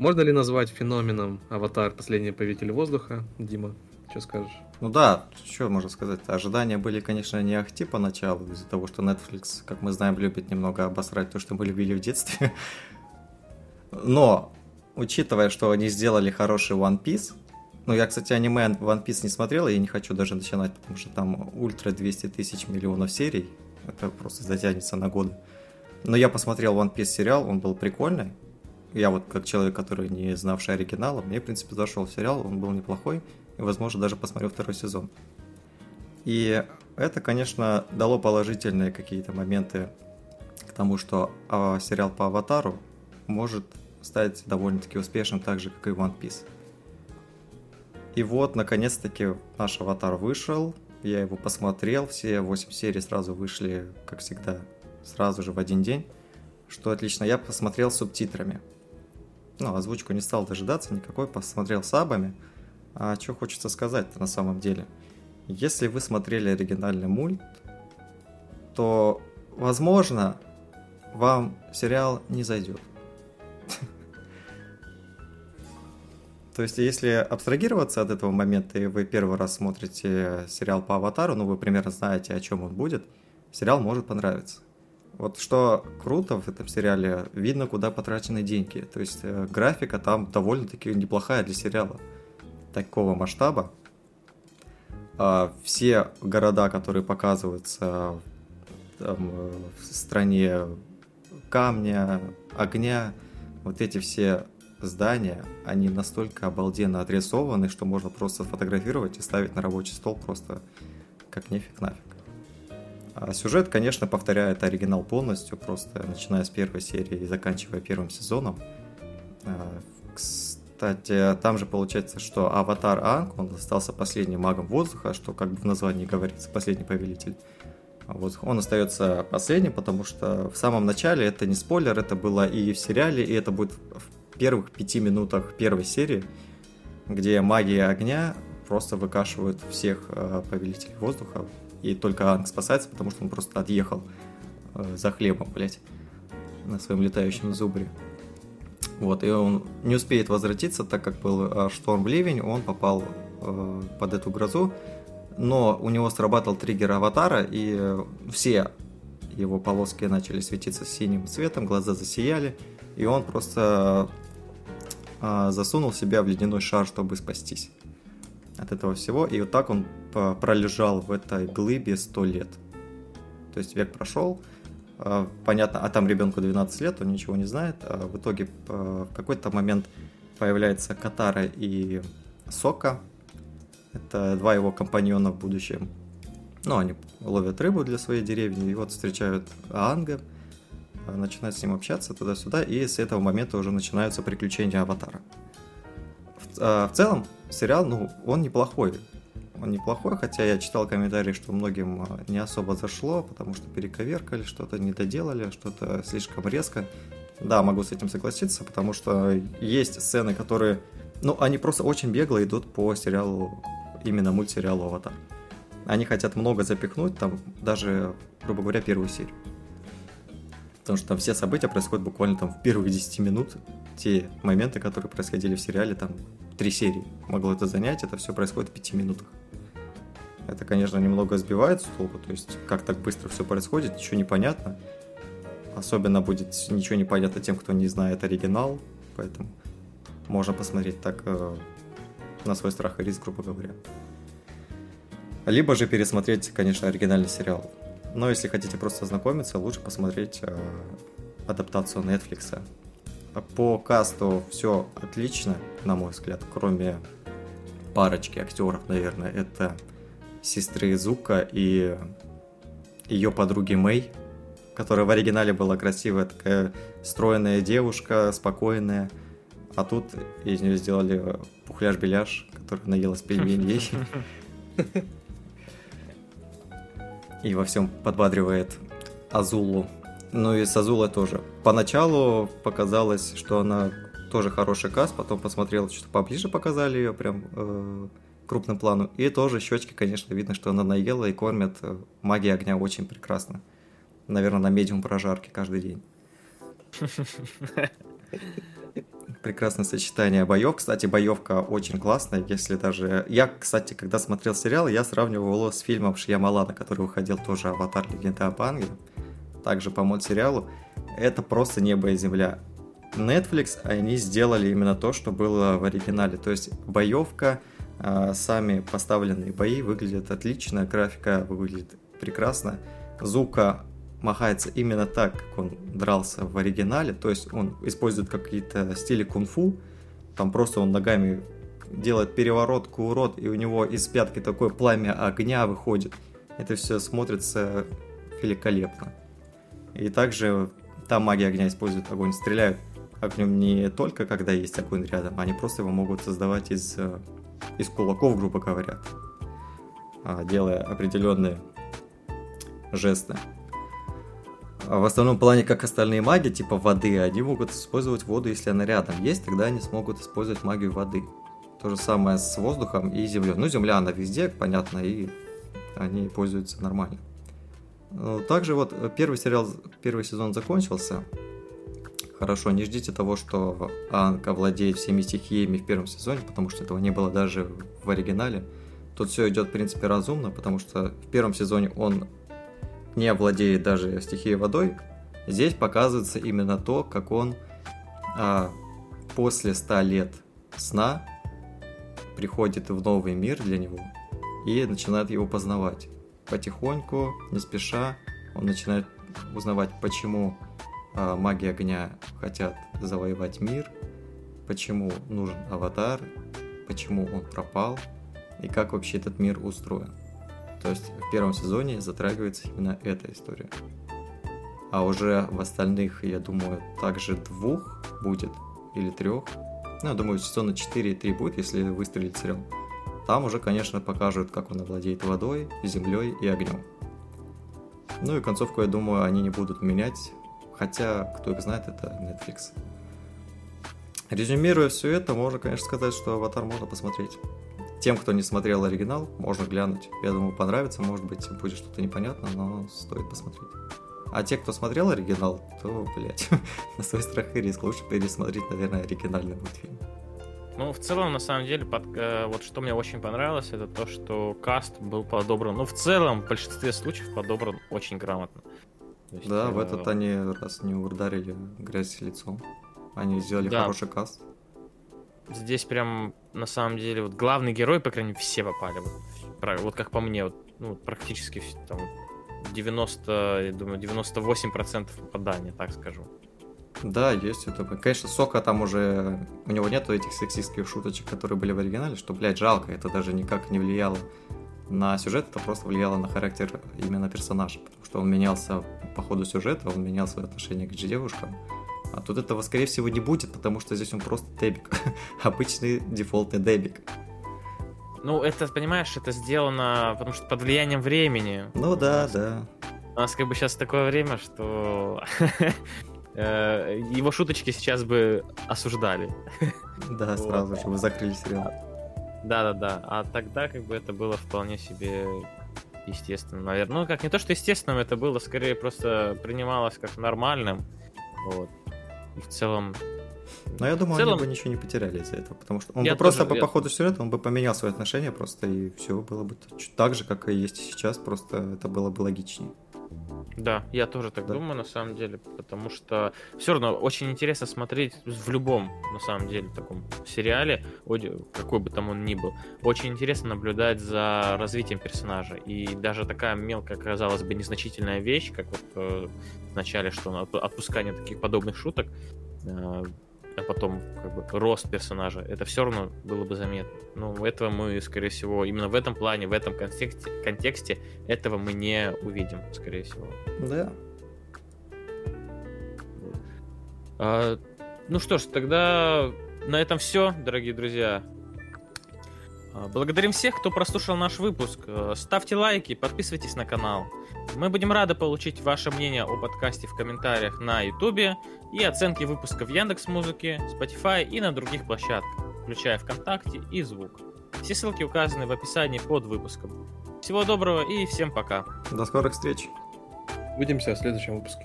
Можно ли назвать феноменом Аватар Последний Повелитель Воздуха? Дима, что скажешь? Ну да, что можно сказать? Ожидания были, конечно, не ахти поначалу, из-за того, что Netflix, как мы знаем, любит немного обосрать то, что мы любили в детстве. Но, учитывая, что они сделали хороший One Piece, ну, я, кстати, аниме One Piece не смотрел, и не хочу даже начинать, потому что там ультра 200 тысяч миллионов серий. Это просто затянется на годы. Но я посмотрел One Piece сериал, он был прикольный. Я вот как человек, который не знавший оригинала, мне, в принципе, зашел сериал, он был неплохой и, возможно, даже посмотрю второй сезон. И это, конечно, дало положительные какие-то моменты к тому, что а, сериал по Аватару может стать довольно-таки успешным, так же, как и One Piece. И вот, наконец-таки, наш Аватар вышел, я его посмотрел, все 8 серий сразу вышли, как всегда, сразу же в один день, что отлично. Я посмотрел субтитрами. Ну, озвучку не стал дожидаться никакой, посмотрел сабами – а что хочется сказать-то на самом деле? Если вы смотрели оригинальный мульт, то, возможно, вам сериал не зайдет. То есть, если абстрагироваться от этого момента, и вы первый раз смотрите сериал по Аватару, ну, вы примерно знаете, о чем он будет, сериал может понравиться. Вот что круто в этом сериале, видно, куда потрачены деньги. То есть, э, графика там довольно-таки неплохая для сериала такого масштаба. А, все города, которые показываются там, э, в стране камня, огня, вот эти все здания, они настолько обалденно отрисованы, что можно просто сфотографировать и ставить на рабочий стол просто как нефиг нафиг. А сюжет, конечно, повторяет оригинал полностью, просто начиная с первой серии и заканчивая первым сезоном. А, кстати, там же получается, что Аватар Анг, он остался последним магом воздуха, что как бы в названии говорится, последний повелитель. Вот он остается последним, потому что в самом начале, это не спойлер, это было и в сериале, и это будет в первых пяти минутах первой серии, где магия огня просто выкашивают всех э, повелителей воздуха, и только Анг спасается, потому что он просто отъехал э, за хлебом, блять, на своем летающем зубре. Вот, и он не успеет возвратиться, так как был э, шторм ливень, он попал э, под эту грозу, но у него срабатывал триггер аватара, и э, все его полоски начали светиться синим цветом, глаза засияли, и он просто э, засунул себя в ледяной шар, чтобы спастись от этого всего, и вот так он пролежал в этой глыбе сто лет. То есть век прошел, а, понятно, а там ребенку 12 лет, он ничего не знает. А в итоге в какой-то момент появляется Катара и Сока. Это два его компаньона в будущем. Ну, они ловят рыбу для своей деревни, и вот встречают Аанга, а, начинают с ним общаться туда-сюда, и с этого момента уже начинаются приключения Аватара. В, в целом, сериал, ну, он неплохой он неплохой, хотя я читал комментарии, что многим а, не особо зашло, потому что перековеркали, что-то не доделали, что-то слишком резко. Да, могу с этим согласиться, потому что есть сцены, которые, ну, они просто очень бегло идут по сериалу, именно мультсериалу «Аватар». Они хотят много запихнуть, там даже, грубо говоря, первую серию. Потому что там все события происходят буквально там в первые 10 минут. Те моменты, которые происходили в сериале, там три серии могло это занять, это все происходит в пяти минутах. Это, конечно, немного сбивает с толку, то есть как так быстро все происходит, ничего не понятно. Особенно будет ничего не понятно тем, кто не знает оригинал, поэтому можно посмотреть так э, на свой страх и риск, грубо говоря. Либо же пересмотреть, конечно, оригинальный сериал. Но если хотите просто ознакомиться, лучше посмотреть э, адаптацию Netflix. По касту все отлично, на мой взгляд, кроме парочки актеров, наверное. Это сестры Зука и ее подруги Мэй, которая в оригинале была красивая, такая стройная девушка, спокойная. А тут из нее сделали пухляж-беляш, который наелась пельменей. И во всем подбадривает Азулу. Ну и с Азулой тоже. Поначалу показалось, что она тоже хороший каст, потом посмотрел, что поближе показали ее, прям э, крупным плану. И тоже щечки, конечно, видно, что она наела и кормят э, магия огня очень прекрасно. Наверное, на медиум прожарке каждый день. прекрасное сочетание боев. Кстати, боевка очень классная, если даже... Я, кстати, когда смотрел сериал, я сравнивал его с фильмом Шьямалана, который выходил тоже «Аватар. Легенда об Анге», также по мультсериалу. Это просто небо и земля. Netflix, они сделали именно то, что было в оригинале. То есть боевка, а, сами поставленные бои выглядят отлично, графика выглядит прекрасно. Зука махается именно так, как он дрался в оригинале, то есть он использует какие-то стили кунг-фу, там просто он ногами делает переворот, курот, и у него из пятки такое пламя огня выходит. Это все смотрится великолепно. И также там магия огня использует огонь, стреляют огнем не только когда есть огонь рядом, они просто его могут создавать из, э, из кулаков, грубо говоря, а, делая определенные жесты. А в основном плане, как остальные маги, типа воды, они могут использовать воду, если она рядом есть, тогда они смогут использовать магию воды. То же самое с воздухом и землей. Ну, земля, она везде, понятно, и они пользуются нормально. Ну, также вот первый сериал, первый сезон закончился. Хорошо, не ждите того, что Анка владеет всеми стихиями в первом сезоне, потому что этого не было даже в оригинале. Тут все идет, в принципе, разумно, потому что в первом сезоне он не владеет даже стихией водой, здесь показывается именно то, как он а, после 100 лет сна приходит в новый мир для него и начинает его познавать. Потихоньку, не спеша, он начинает узнавать, почему а, маги огня хотят завоевать мир, почему нужен аватар, почему он пропал и как вообще этот мир устроен. То есть в первом сезоне затрагивается именно эта история. А уже в остальных, я думаю, также двух будет, или трех. Ну, я думаю, сезона 4 и 3 будет, если выстрелить сериал. Там уже, конечно, покажут, как он овладеет водой, землей и огнем. Ну и концовку, я думаю, они не будут менять. Хотя, кто их знает, это Netflix. Резюмируя все это, можно, конечно, сказать, что «Аватар» можно посмотреть. Тем, кто не смотрел оригинал, можно глянуть. Я думаю, понравится, может быть, будет что-то непонятно, но стоит посмотреть. А те, кто смотрел оригинал, то, блядь, на свой страх и риск лучше пересмотреть, наверное, оригинальный мультфильм. Ну, в целом, на самом деле, под, э, вот что мне очень понравилось, это то, что каст был подобран, ну, в целом, в большинстве случаев подобран очень грамотно. Есть, да, э, в этот они раз не ударили грязь лицом. Они сделали да. хороший каст. Здесь прям, на самом деле, вот главный герой, по крайней мере, все попали. Вот, вот как по мне, вот, ну, практически там 90, я думаю, 98% попадания, так скажу. Да, есть это. Конечно, Сока там уже... У него нету этих сексистских шуточек, которые были в оригинале, что, блядь, жалко. Это даже никак не влияло на сюжет, это просто влияло на характер именно персонажа. Потому что он менялся по ходу сюжета, он менял свое отношение к девушкам. А тут этого, скорее всего, не будет, потому что здесь он просто дебик. Обычный дефолтный дебик. Ну, это, понимаешь, это сделано, потому что под влиянием времени. Ну да, да. У нас как бы сейчас такое время, что его шуточки сейчас бы осуждали. Да, сразу, чтобы закрыли сериал. Да-да-да. А тогда как бы это было вполне себе естественно, наверное. Ну, как не то, что естественным, это было скорее просто принималось как нормальным. Вот. И в целом... Но я думаю, целом... они бы ничего не потеряли из-за этого, потому что он я бы просто по, я... по ходу сюжета, он бы поменял свои отношения просто, и все было бы так же, как и есть сейчас, просто это было бы логичнее. Да, я тоже так да. думаю, на самом деле, потому что все равно очень интересно смотреть в любом, на самом деле, таком сериале, какой бы там он ни был. Очень интересно наблюдать за развитием персонажа. И даже такая мелкая, казалось бы, незначительная вещь, как вот э, в начале, что отпускание таких подобных шуток, э, а потом как бы рост персонажа, это все равно было бы заметно. Но этого мы, скорее всего, именно в этом плане, в этом контексте, контексте этого мы не увидим, скорее всего. Да. А, ну что ж, тогда на этом все, дорогие друзья. А, благодарим всех, кто прослушал наш выпуск. А, ставьте лайки, подписывайтесь на канал. Мы будем рады получить ваше мнение о подкасте в комментариях на YouTube и оценки выпуска в Яндекс Музыке, Spotify и на других площадках, включая ВКонтакте и Звук. Все ссылки указаны в описании под выпуском. Всего доброго и всем пока. До скорых встреч. Увидимся в следующем выпуске.